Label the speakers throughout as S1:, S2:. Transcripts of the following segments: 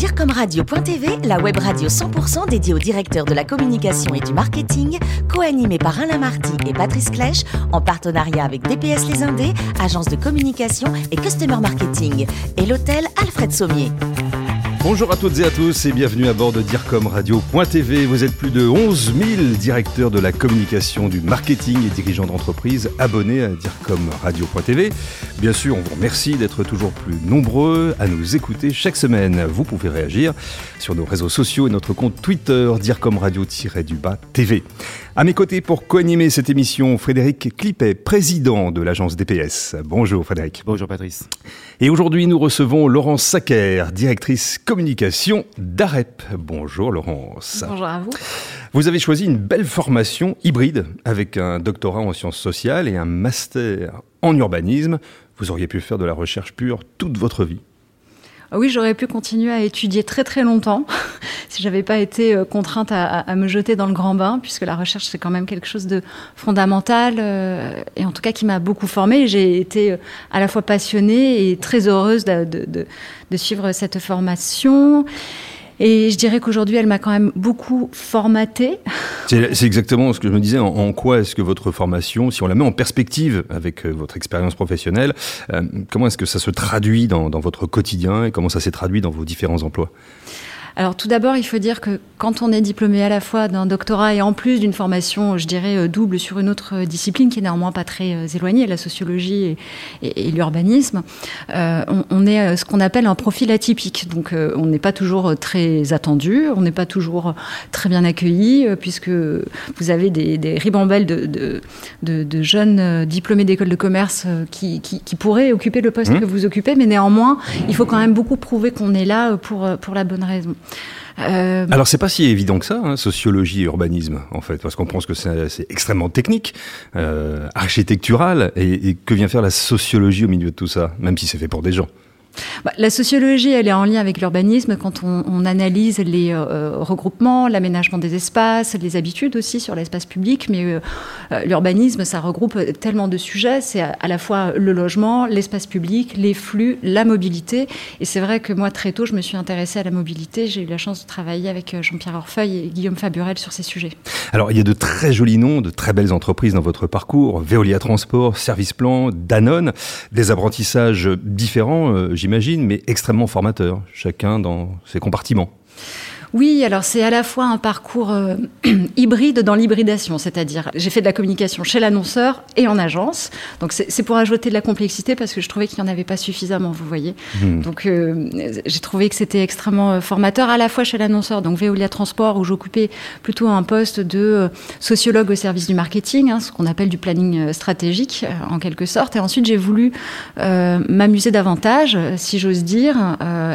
S1: DIRCOMRadio.tv, la web radio 100% dédiée aux directeurs de la communication et du marketing, co-animée par Alain Marty et Patrice Clèche, en partenariat avec DPS Les Indés, agence de communication et customer marketing, et l'hôtel Alfred Sommier.
S2: Bonjour à toutes et à tous et bienvenue à bord de DIRCOMRadio.tv. Vous êtes plus de 11 000 directeurs de la communication, du marketing et dirigeants d'entreprise abonnés à DIRCOMRadio.tv. Bien sûr, on vous remercie d'être toujours plus nombreux à nous écouter chaque semaine. Vous pouvez réagir sur nos réseaux sociaux et notre compte Twitter DIRCOMRadio-du-bas TV. À mes côtés pour co-animer cette émission, Frédéric Clippet, président de l'agence DPS. Bonjour Frédéric.
S3: Bonjour Patrice.
S2: Et aujourd'hui, nous recevons Laurence Sacker, directrice communication d'AREP. Bonjour Laurence.
S4: Bonjour à vous.
S2: Vous avez choisi une belle formation hybride avec un doctorat en sciences sociales et un master en urbanisme. Vous auriez pu faire de la recherche pure toute votre vie.
S4: Ah oui, j'aurais pu continuer à étudier très très longtemps si j'avais pas été euh, contrainte à, me jeter dans le grand bain, puisque la recherche c'est quand même quelque chose de fondamental euh, et en tout cas qui m'a beaucoup formée. J'ai été euh, à la fois passionnée et très heureuse de, de suivre cette formation. Et je dirais qu'aujourd'hui, elle m'a quand même beaucoup formaté.
S2: C'est exactement ce que je me disais. En, quoi est-ce que votre formation, si on la met en perspective avec euh, votre expérience professionnelle, euh, comment est-ce que ça se traduit dans votre quotidien et comment ça s'est traduit dans vos différents emplois?
S4: Alors tout d'abord, il faut dire que quand on est diplômé à la fois d'un doctorat et en plus d'une formation, je dirais, euh, double sur une autre euh, discipline qui est néanmoins pas très euh, éloignée, la sociologie et, l'urbanisme, on, est ce qu'on appelle un profil atypique. Donc on n'est pas toujours très attendu, on n'est pas toujours très bien accueilli, puisque vous avez des, ribambelles de, de, jeunes diplômés d'école de commerce qui, qui, pourraient occuper le poste mmh. que vous occupez, mais néanmoins, il faut quand même beaucoup prouver qu'on est là pour, pour la bonne raison.
S2: Euh... Alors c'est pas si évident que ça, hein, sociologie et urbanisme en fait, parce qu'on pense que c'est extrêmement technique, euh, architectural, et que vient faire la sociologie au milieu de tout ça, même si c'est fait pour des gens.
S4: Bah, la sociologie, elle est en lien avec l'urbanisme quand on, analyse les euh, regroupements, l'aménagement des espaces, les habitudes aussi sur l'espace public. Mais euh, euh, l'urbanisme, ça regroupe tellement de sujets. C'est à, la fois le logement, l'espace public, les flux, la mobilité. Et c'est vrai que moi, très tôt, je me suis intéressée à la mobilité. J'ai eu la chance de travailler avec Jean-Pierre Orfeuille et Guillaume Faburel sur ces sujets.
S2: Alors, il y a de très jolis noms, de très belles entreprises dans votre parcours. Veolia Transport, Service Plan, Danone, des apprentissages différents, j'imagine mais extrêmement formateur, chacun dans ses compartiments.
S4: Oui, alors c'est à la fois un parcours euh, hybride dans l'hybridation, c'est-à-dire j'ai fait de la communication chez l'annonceur et en agence. Donc c'est pour ajouter de la complexité parce que je trouvais qu'il n'y en avait pas suffisamment, vous voyez. Hmm. Donc euh, j'ai trouvé que c'était extrêmement euh, formateur à la fois chez l'annonceur, donc Veolia Transport, où j'occupais plutôt un poste de sociologue au service du marketing, hein, ce qu'on appelle du planning stratégique en quelque sorte. Et ensuite j'ai voulu m'amuser davantage, si j'ose dire,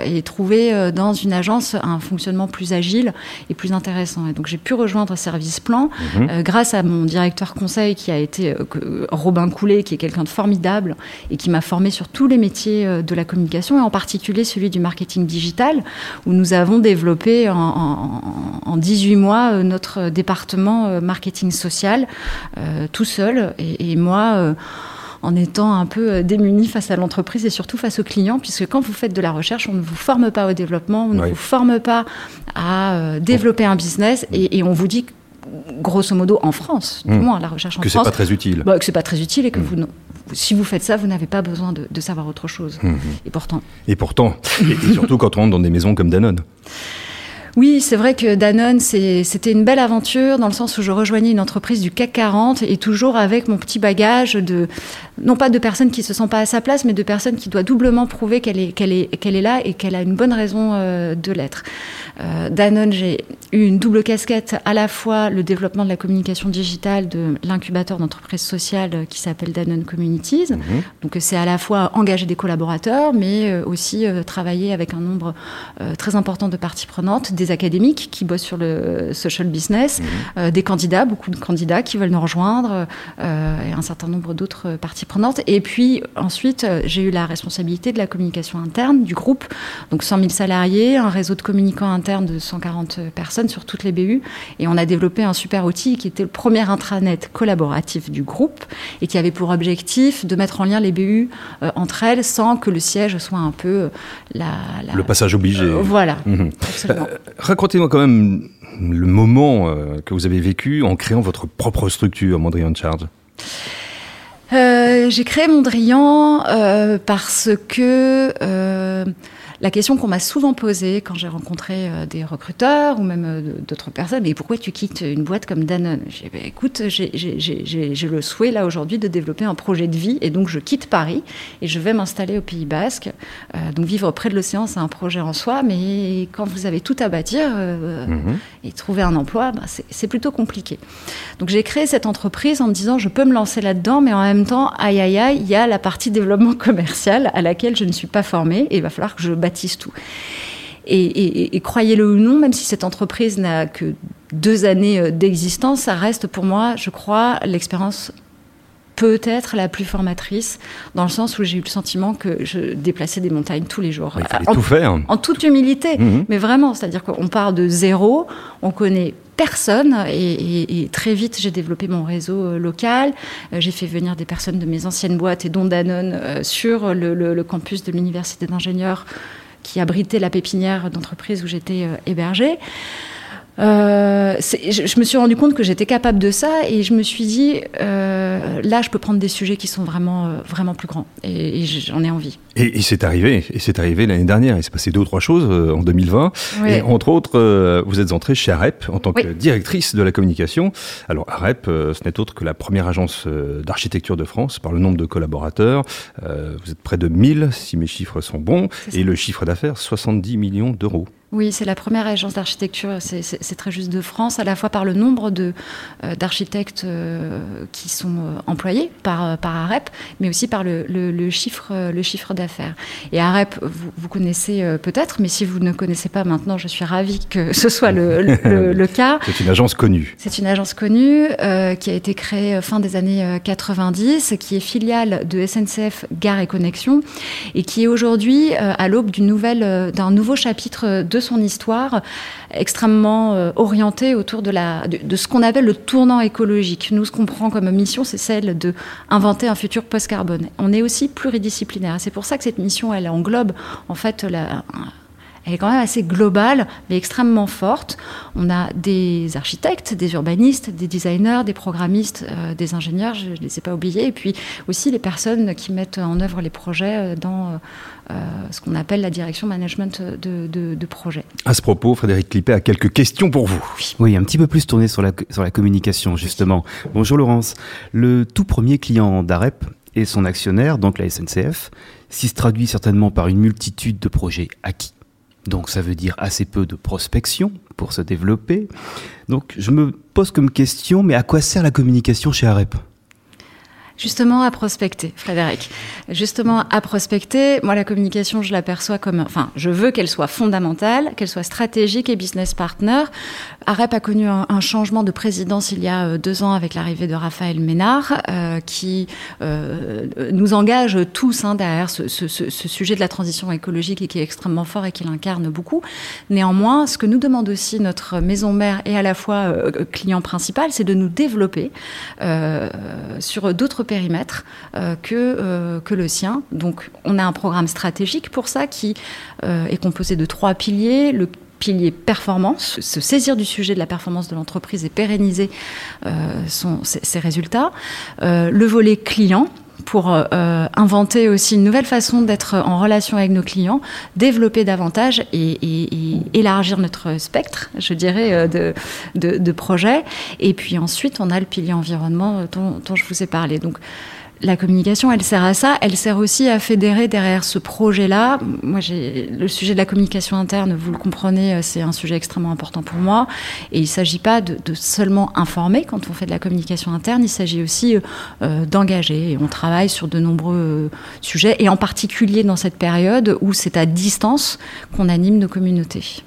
S4: et trouver dans une agence un fonctionnement plus agile et plus intéressant. Et donc j'ai pu rejoindre Service Plan mhm. euh, grâce à mon directeur conseil qui a été euh, Robin Coulet, qui est quelqu'un de formidable et qui m'a formé sur tous les métiers euh, de la communication et en particulier celui du marketing digital où nous avons développé en, en, 18 mois notre département marketing social tout seul et, et moi en étant un peu euh, démuni face à l'entreprise et surtout face aux clients, puisque quand vous faites de la recherche, on ne vous forme pas au développement, on ne vous forme pas à euh, développer un business, et, on vous dit grosso modo en France, du hmm. moins la recherche en
S2: France. Que c'est pas très utile.
S4: Bah, que c'est pas très utile et que hmm. vous, si vous faites ça, vous n'avez pas besoin de, savoir autre chose. Hmm. Et pourtant.
S2: Et pourtant. et, surtout quand on rentre dans des maisons comme Danone.
S4: Oui, c'est vrai que Danone, c'était une belle aventure dans le sens où je rejoignais une entreprise du CAC 40 et toujours avec mon petit bagage de, non pas de personnes qui se sentent pas à sa place, mais de personnes qui doivent doublement prouver qu'elle est, qu'elle est, qu'elle est là et qu'elle a une bonne raison euh, de l'être. Euh, Danone, j'ai eu une double casquette, à la fois le développement de la communication digitale de l'incubateur d'entreprises sociales qui s'appelle Danone Communities. Mhm. Donc c'est à la fois engager des collaborateurs, mais euh, aussi travailler avec un nombre très important de parties prenantes, des académiques qui bossent sur le social business, mhm. des candidats, beaucoup de candidats qui veulent nous rejoindre, et un certain nombre d'autres parties Et puis ensuite, j'ai eu la responsabilité de la communication interne du groupe, donc 100 000 salariés, un réseau de communicants internes de 140 personnes sur toutes les BU, et on a développé un super outil qui était le premier intranet collaboratif du groupe et qui avait pour objectif de mettre en lien les BU entre elles sans que le siège soit un peu la,
S2: le passage obligé.
S4: voilà.
S2: Mhm. Racontez-moi quand même le moment euh, que vous avez vécu en créant votre propre structure, Mondrian Charge.
S4: Euh, j'ai créé Mondrian euh, parce que la question qu'on m'a souvent posée quand j'ai rencontré euh, des recruteurs ou même euh, d'autres personnes, mais pourquoi tu quittes une boîte comme Danone? J'ai bah, écoute, j'ai le souhait là aujourd'hui de développer un projet de vie et donc je quitte Paris et je vais m'installer au Pays Basque. Euh, donc vivre près de l'océan, c'est un projet en soi, mais quand vous avez tout à bâtir mhm. et trouver un emploi, bah, c'est plutôt compliqué. Donc j'ai créé cette entreprise en me disant, je peux me lancer là-dedans, mais en même temps, aïe aïe aïe, il y a la partie développement commercial à laquelle je ne suis pas formée et il va falloir que je bâtisse tout. Et, croyez-le ou non, même si cette entreprise n'a que deux années euh, d'existence, ça reste pour moi, je crois, l'expérience peut-être la plus formatrice, dans le sens où j'ai eu le sentiment que je déplaçais des montagnes tous les jours.
S2: Il fallait en, tout faire.
S4: En toute humilité, mhm. mais vraiment, c'est-à-dire qu'on part de zéro, on connaît personne et, très vite j'ai développé mon réseau euh, local. Euh, j'ai fait venir des personnes de mes anciennes boîtes et dont Danone sur le campus de l'université d'ingénieurs qui abritait la pépinière d'entreprise où j'étais euh, hébergée. Euh, je, me suis rendu compte que j'étais capable de ça et je me suis dit euh, là je peux prendre des sujets qui sont vraiment euh, vraiment plus grands et, j'en ai envie.
S2: Et, c'est arrivé et c'est arrivé l'année dernière. Il s'est passé deux ou trois choses euh, en 2020 et entre autres euh, vous êtes entrée chez AREP en tant que directrice de la communication. Alors AREP ce n'est autre que la première agence d'architecture de France par le nombre de collaborateurs. vous êtes près de 1000 si mes chiffres sont bons et le chiffre d'affaires 70 millions d'euros.
S4: Oui, c'est la première agence d'architecture, c'est très juste de France, à la fois par le nombre euh, d'architectes euh, qui sont euh, employés par, par AREP, mais aussi par le, chiffre, le chiffre d'affaires. Et AREP, vous, connaissez peut-être, mais si vous ne connaissez pas maintenant, je suis ravie que ce soit le, cas.
S2: C'est une agence connue.
S4: C'est une agence connue qui a été créée fin des années 90, qui est filiale de SNCF Gare et Connexion, et qui est aujourd'hui à l'aube d'un nouveau chapitre de son histoire extrêmement euh, orientée autour de, la, de, ce qu'on appelle le tournant écologique. Nous, ce qu'on prend comme mission, c'est celle de inventer un futur post-carbone. On est aussi pluridisciplinaire. C'est pour ça que cette mission, elle englobe en fait la, elle est quand même assez globale, mais extrêmement forte. On a des architectes, des urbanistes, des designers, des programmistes, euh, des ingénieurs, je ne les ai pas oubliés, et puis aussi les personnes qui mettent en œuvre les projets euh, dans euh, ce qu'on appelle la direction management de, de, projet.
S2: À ce propos, Frédéric Clippet a quelques questions pour vous.
S3: Oui, un petit peu plus tourné sur la, sur la communication, justement. Bonjour Laurence. Le tout premier client d'AREP et son actionnaire, donc la SNCF, s'y se traduit certainement par une multitude de projets acquis donc ça veut dire assez peu de prospection pour se développer. Donc je me pose comme question, mais à quoi sert la communication chez AREP?
S4: Justement à prospecter, Frédéric. Justement à prospecter, moi la communication, je l'aperçois comme, enfin, je veux qu'elle soit fondamentale, qu'elle soit stratégique et business partner. AREP a connu un, changement de présidence il y a euh, deux ans avec l'arrivée de Raphaël Ménard, euh, qui euh, nous engage tous hein, derrière ce, sujet de la transition écologique et qui est extrêmement fort et qui l'incarne beaucoup. Néanmoins, ce que nous demande aussi notre maison mère et à la fois client principal, c'est de nous développer sur d'autres périmètre euh, que, euh, que le sien. Donc on a un programme stratégique pour ça qui euh, est composé de trois piliers. Le pilier performance, se saisir du sujet de la performance de l'entreprise et pérenniser ses, résultats. le volet client, pour inventer aussi une nouvelle façon d'être en relation avec nos clients, développer davantage et, élargir notre spectre, je dirais, de, de, projets. Et puis ensuite, on a le pilier environnement dont, dont je vous ai parlé. Donc, la communication, elle sert à ça. Elle sert aussi à fédérer derrière ce projet-là. Moi, j'ai le sujet de la communication interne, vous le comprenez, euh, c'est un sujet extrêmement important pour moi. Et il ne s'agit pas de, seulement informer quand on fait de la communication interne. Il s'agit aussi euh, d'engager. Et on travaille sur de nombreux euh, sujets, et en particulier dans cette période où c'est à distance qu'on anime nos communautés.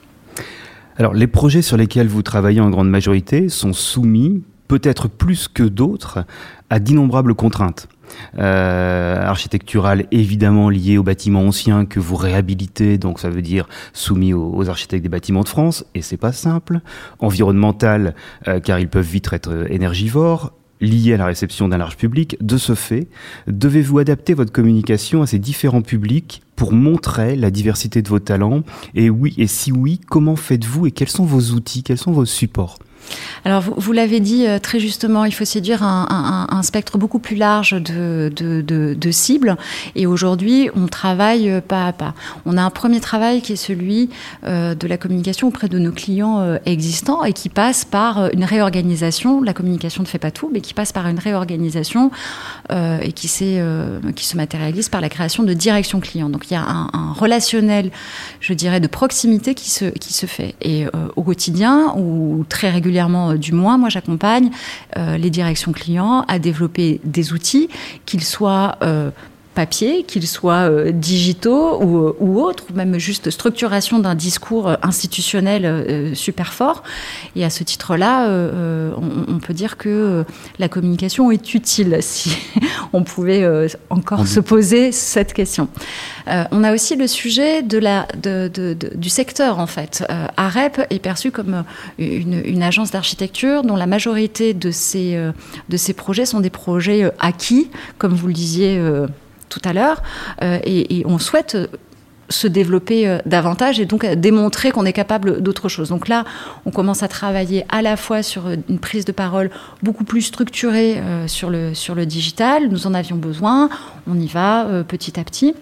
S3: Alors, les projets sur lesquels vous travaillez en grande majorité sont soumis, peut-être plus que d'autres, à d'innombrables contraintes. Euh, architectural évidemment lié aux bâtiments anciens que vous réhabilitez, donc ça veut dire soumis aux, architectes des bâtiments de France, et c'est pas simple. Environnemental, euh, car ils peuvent vite être énergivores lié à la réception d'un large public. De ce fait, devez-vous adapter votre communication à ces différents publics pour montrer la diversité de vos talents? Et oui, et si oui, comment faites-vous et quels sont vos outils, quels sont vos supports?
S4: Alors, vous, l'avez dit euh, très justement, il faut séduire un, spectre beaucoup plus large de, cibles. Et aujourd'hui, on travaille euh, pas à pas. On a un premier travail qui est celui euh, de la communication auprès de nos clients existants et qui passe par une réorganisation. La communication ne fait pas tout, mais qui passe par une réorganisation et qui, se matérialise par la création de direction client. Donc, il y a un, un relationnel, je dirais, de proximité qui se, qui se fait. Et au quotidien, ou très régulièrement, euh, du moins, moi j'accompagne euh, les directions clients à développer des outils, qu'ils soient euh, papier, qu'ils soient euh, digitaux ou, euh, ou, autres, ou même juste structuration d'un discours institutionnel euh, super fort. Et à ce titre-là, on, on, peut dire que la communication est utile si on pouvait encore se poser cette question. on a aussi le sujet de la, de, de, de, du secteur, en fait. AREP est perçu comme une, une agence d'architecture dont la majorité de ces, de ces projets sont des projets acquis, comme vous le disiez tout à l'heure, euh, et, on souhaite se développer euh, davantage et donc démontrer qu'on est capable d'autre chose. Donc là, on commence à travailler à la fois sur une prise de parole beaucoup plus structurée euh, sur, le, digital. Nous en avions besoin. On y va euh, petit à petit.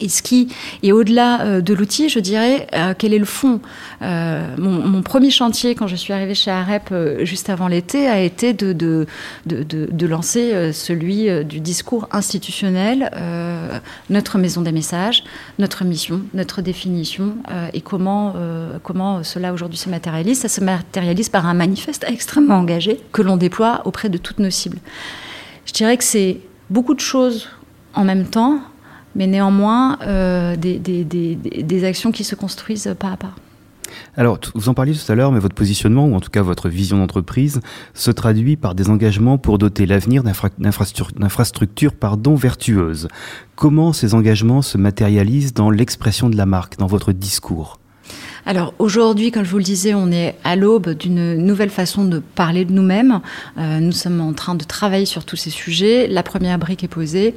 S4: Et ce qui est au-delà euh, de l'outil, je dirais, euh, quel est le fond euh, mon, premier chantier, quand je suis arrivée chez AREP juste avant l'été, a été de, de, de, de lancer celui du discours institutionnel, notre maison des messages, notre mission, notre définition, et comment, comment cela aujourd'hui se matérialise. Ça se matérialise par un manifeste extrêmement engagé que l'on déploie auprès de toutes nos cibles. Je dirais que c'est beaucoup de choses en même temps mais néanmoins euh, des, des, des, des, actions qui se construisent pas à pas.
S3: Alors, vous en parliez tout à l'heure, mais votre positionnement, ou en tout cas votre vision d'entreprise, se traduit par des engagements pour doter l'avenir d'infrastructures vertueuses. Comment ces engagements se matérialisent dans l'expression de la marque, dans votre discours?
S4: Alors aujourd'hui, comme je vous le disais, on est à l'aube d'une nouvelle façon de parler de nous-mêmes. Euh, nous sommes en train de travailler sur tous ces sujets. La première brique est posée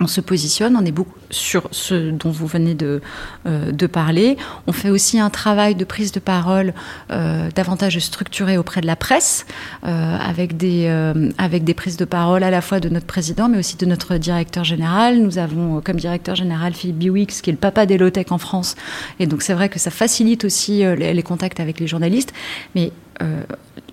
S4: on se positionne, on est sur ce dont vous venez de, euh, de parler. On fait aussi un travail de prise de parole euh, davantage structuré auprès de la presse, euh, avec, des, prises de parole à la fois de notre président, mais aussi de notre directeur général. Nous avons comme directeur général Philippe Biwix, qui est le papa des low-tech en France. Et donc c'est vrai que ça facilite aussi les, contacts avec les journalistes. Euh,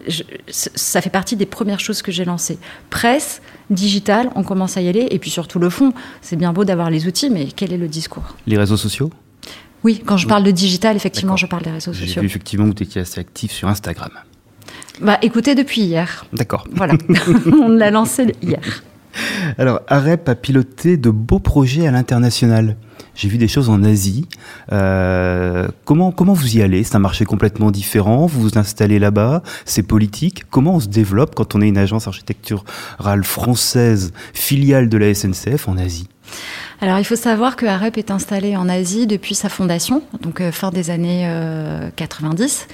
S4: je, ça fait partie des premières choses que j'ai lancées. Presse, digital, on commence à y aller. Et puis surtout le fond. C'est bien beau d'avoir les outils, mais quel est le discours?
S3: Les réseaux sociaux?
S4: Oui, quand je parle de digital, effectivement, je parle des réseaux sociaux.
S3: J'ai vu effectivement que vous étiez assez actif sur Instagram.
S4: Bah écoutez, depuis hier.
S3: D'accord.
S4: Voilà, on l'a lancé hier.
S3: Alors, AREP a piloté de beaux projets à l'international. J'ai vu des choses en Asie. Euh, comment, comment vous y allez? C'est un marché complètement différent. Vous vous installez là-bas. C'est politique. Comment on se développe quand on est une agence architecturale française, filiale de la SNCF en Asie?
S4: Alors il faut savoir que AREP est installé en Asie depuis sa fondation, donc euh, fin des années euh, 90.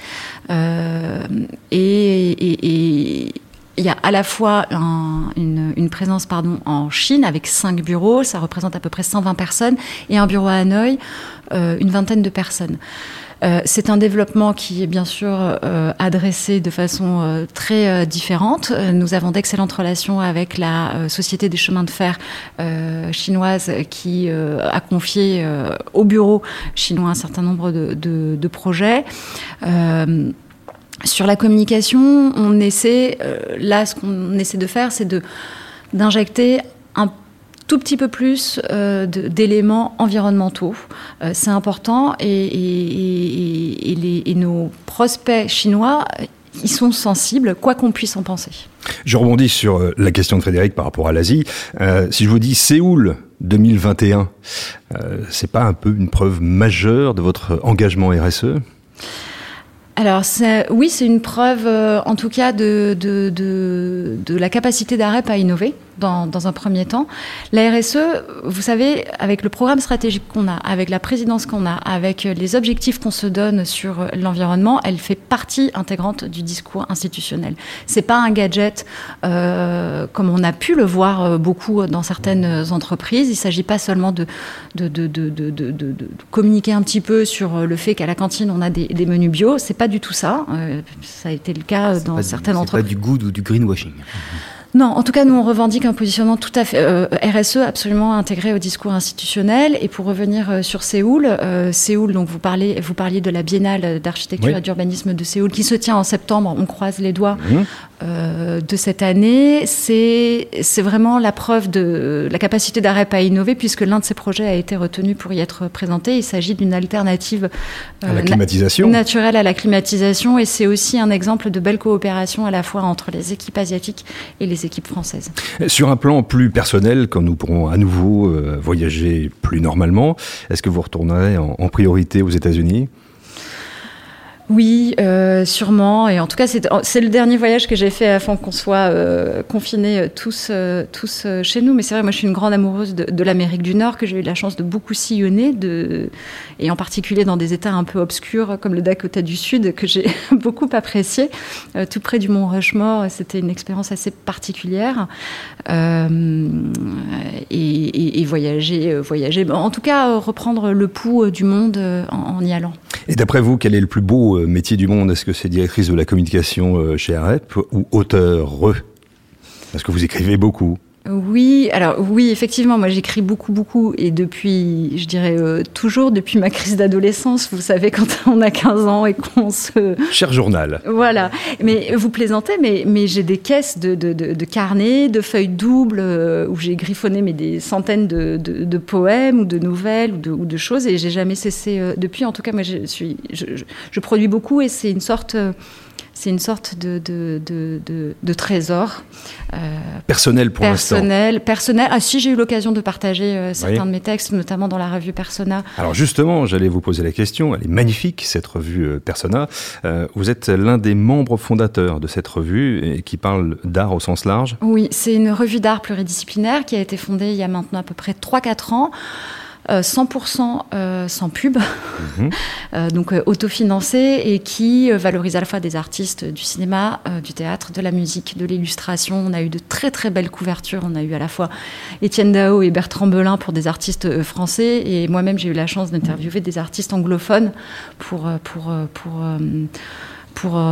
S4: Euh, et il y a à la fois un, une, présence pardon, en Chine avec cinq bureaux, ça représente à peu près 120 personnes, et un bureau à Hanoï, euh, une vingtaine de personnes. Euh, c'est un développement qui est bien sûr euh, adressé de façon très différente. Nous avons d'excellentes relations avec la Société des chemins de fer chinoise qui a confié au bureau chinois un certain nombre de projets. Sur la communication, on essaie, euh, là, ce qu'on essaie de faire, c'est d'injecter un tout petit peu plus euh, d'éléments environnementaux. Euh, c'est important et, nos prospects chinois, ils sont sensibles, quoi qu'on puisse en penser.
S2: Je rebondis sur la question de Frédéric par rapport à l'Asie. Si je vous dis Séoul 2021, euh, c'est pas un peu une preuve majeure de votre engagement RSE
S4: alors oui, c'est une preuve, euh, en tout cas, de, la capacité d'AREP à innover. Dans, dans, un premier temps. La RSE, vous savez, avec le programme stratégique qu'on a, avec la présidence qu'on a, avec les objectifs qu'on se donne sur l'environnement, elle fait partie intégrante du discours institutionnel. C'est pas un gadget euh, comme on a pu le voir euh, beaucoup dans certaines entreprises. Il s'agit pas seulement de de, de, de, de, communiquer un petit peu sur le fait qu'à la cantine on a des, des menus bio. C'est pas du tout ça. Euh, ça a été le cas dans certaines entreprises.
S3: C'est pas du good ou du greenwashing.
S4: Non, en tout cas, nous, on revendique un positionnement tout à fait euh, RSE absolument intégré au discours institutionnel. Et pour revenir euh, sur Séoul, euh, Séoul, donc vous parlez, vous parliez de la Biennale d'architecture et d'urbanisme de Séoul qui se tient en septembre. On croise les doigts mmh. De cette année. C'est vraiment la preuve de la capacité d'AREP à innover puisque l'un de ces projets a été retenu pour y être présenté. Il s'agit d'une alternative
S2: à la climatisation.
S4: naturelle à la climatisation et c'est aussi un exemple de belle coopération à la fois entre les équipes asiatiques et les équipes françaises.
S2: Sur un plan plus personnel, quand nous pourrons à nouveau euh, voyager plus normalement, est-ce que vous retournerez en priorité aux États-Unis?
S4: Oui, euh, sûrement. Et en tout cas, c'est le dernier voyage que j'ai fait avant qu'on soit euh, confinés euh, tous, tous chez nous. Mais c'est vrai, moi, je suis une grande amoureuse de, l'Amérique du Nord, que j'ai eu la chance de beaucoup sillonner, et en particulier dans des États un peu obscurs comme le Dakota du Sud, que j'ai beaucoup apprécié, tout près du Mont Rushmore. C'était une expérience assez particulière. Et, voyager, voyager, en tout cas, reprendre le pouls du monde en y allant.
S2: Et d'après vous, quel est le plus beau euh, métier du monde Est-ce que c'est directrice de la communication euh, chez AREP ou auteur Parce que vous écrivez beaucoup.
S4: Oui, alors oui, effectivement, moi j'écris beaucoup, beaucoup, et depuis, je dirais euh, toujours, depuis ma crise d'adolescence, vous savez, quand on a 15 ans et qu'on se...
S2: Cher journal.
S4: Voilà, mais vous plaisantez, mais, mais j'ai des caisses de, de, de, carnets, de feuilles doubles, euh, où j'ai griffonné mais des centaines de, poèmes ou de nouvelles ou de, choses, et j'ai jamais cessé euh, depuis. En tout cas, moi je, suis, je, je produis beaucoup, et c'est une sorte c'est une sorte de, de, de, de trésor.
S2: Euh, personnel pour l'instant.
S4: Personnel, personnel. Ah si, j'ai eu l'occasion de partager euh, certains de mes textes, notamment dans la revue Persona.
S2: Alors justement, j'allais vous poser la question. Elle est magnifique cette revue euh, Persona. vous êtes l'un des membres fondateurs de cette revue et qui parle d'art au sens large.
S4: Oui, c'est une revue d'art pluridisciplinaire qui a été fondée il y a maintenant à peu près 3-4 ans. 100% euh, euh, sans pub, mhm. euh, donc autofinancé et qui valorise à la fois des artistes du cinéma, du théâtre, de la musique, de l'illustration. On a eu de très très belles couvertures. On a eu à la fois Étienne Dao et Bertrand Belin pour des artistes français et moi-même j'ai eu la chance d'interviewer des artistes anglophones pour pour pour pour,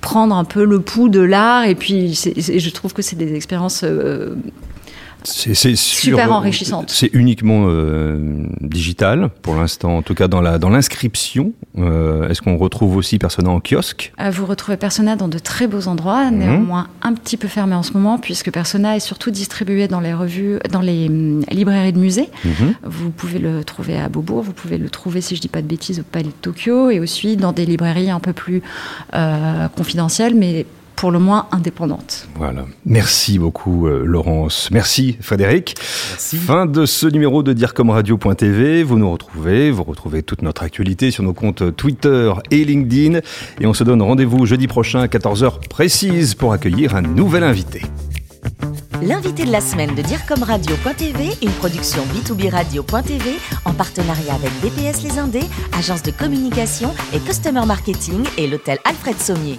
S4: prendre un peu le pouls de l'art et puis je trouve que c'est des expériences
S2: c'est
S4: super enrichissante.
S2: C'est uniquement euh, digital pour l'instant, en tout cas dans la dans l'inscription. Euh, est-ce qu'on retrouve aussi Persona en kiosque?
S4: Euh, Vous retrouvez Persona dans de très beaux endroits, mhm. néanmoins un petit peu fermé en ce moment, puisque Persona est surtout distribué dans les revues, dans les hum, librairies de musées. Mhm. Vous pouvez le trouver à Beaubourg, vous pouvez le trouver, si je dis pas de bêtises, au Palais de Tokyo, et aussi dans des librairies un peu plus confidentielles, mais pour le moins indépendante.
S2: Voilà. Merci beaucoup, euh, Laurence. Merci, Frédéric. Fin de ce numéro de DireComRadio.tv. Vous nous retrouvez, vous retrouvez toute notre actualité sur nos comptes Twitter et LinkedIn. Et on se donne rendez-vous jeudi prochain à 14h précise pour accueillir un nouvel invité.
S1: L'invité de la semaine de DireComRadio.tv, une production B2B Radio.tv en partenariat avec DPS Les Indés, agence de communication et customer marketing et l'hôtel Alfred Sommier.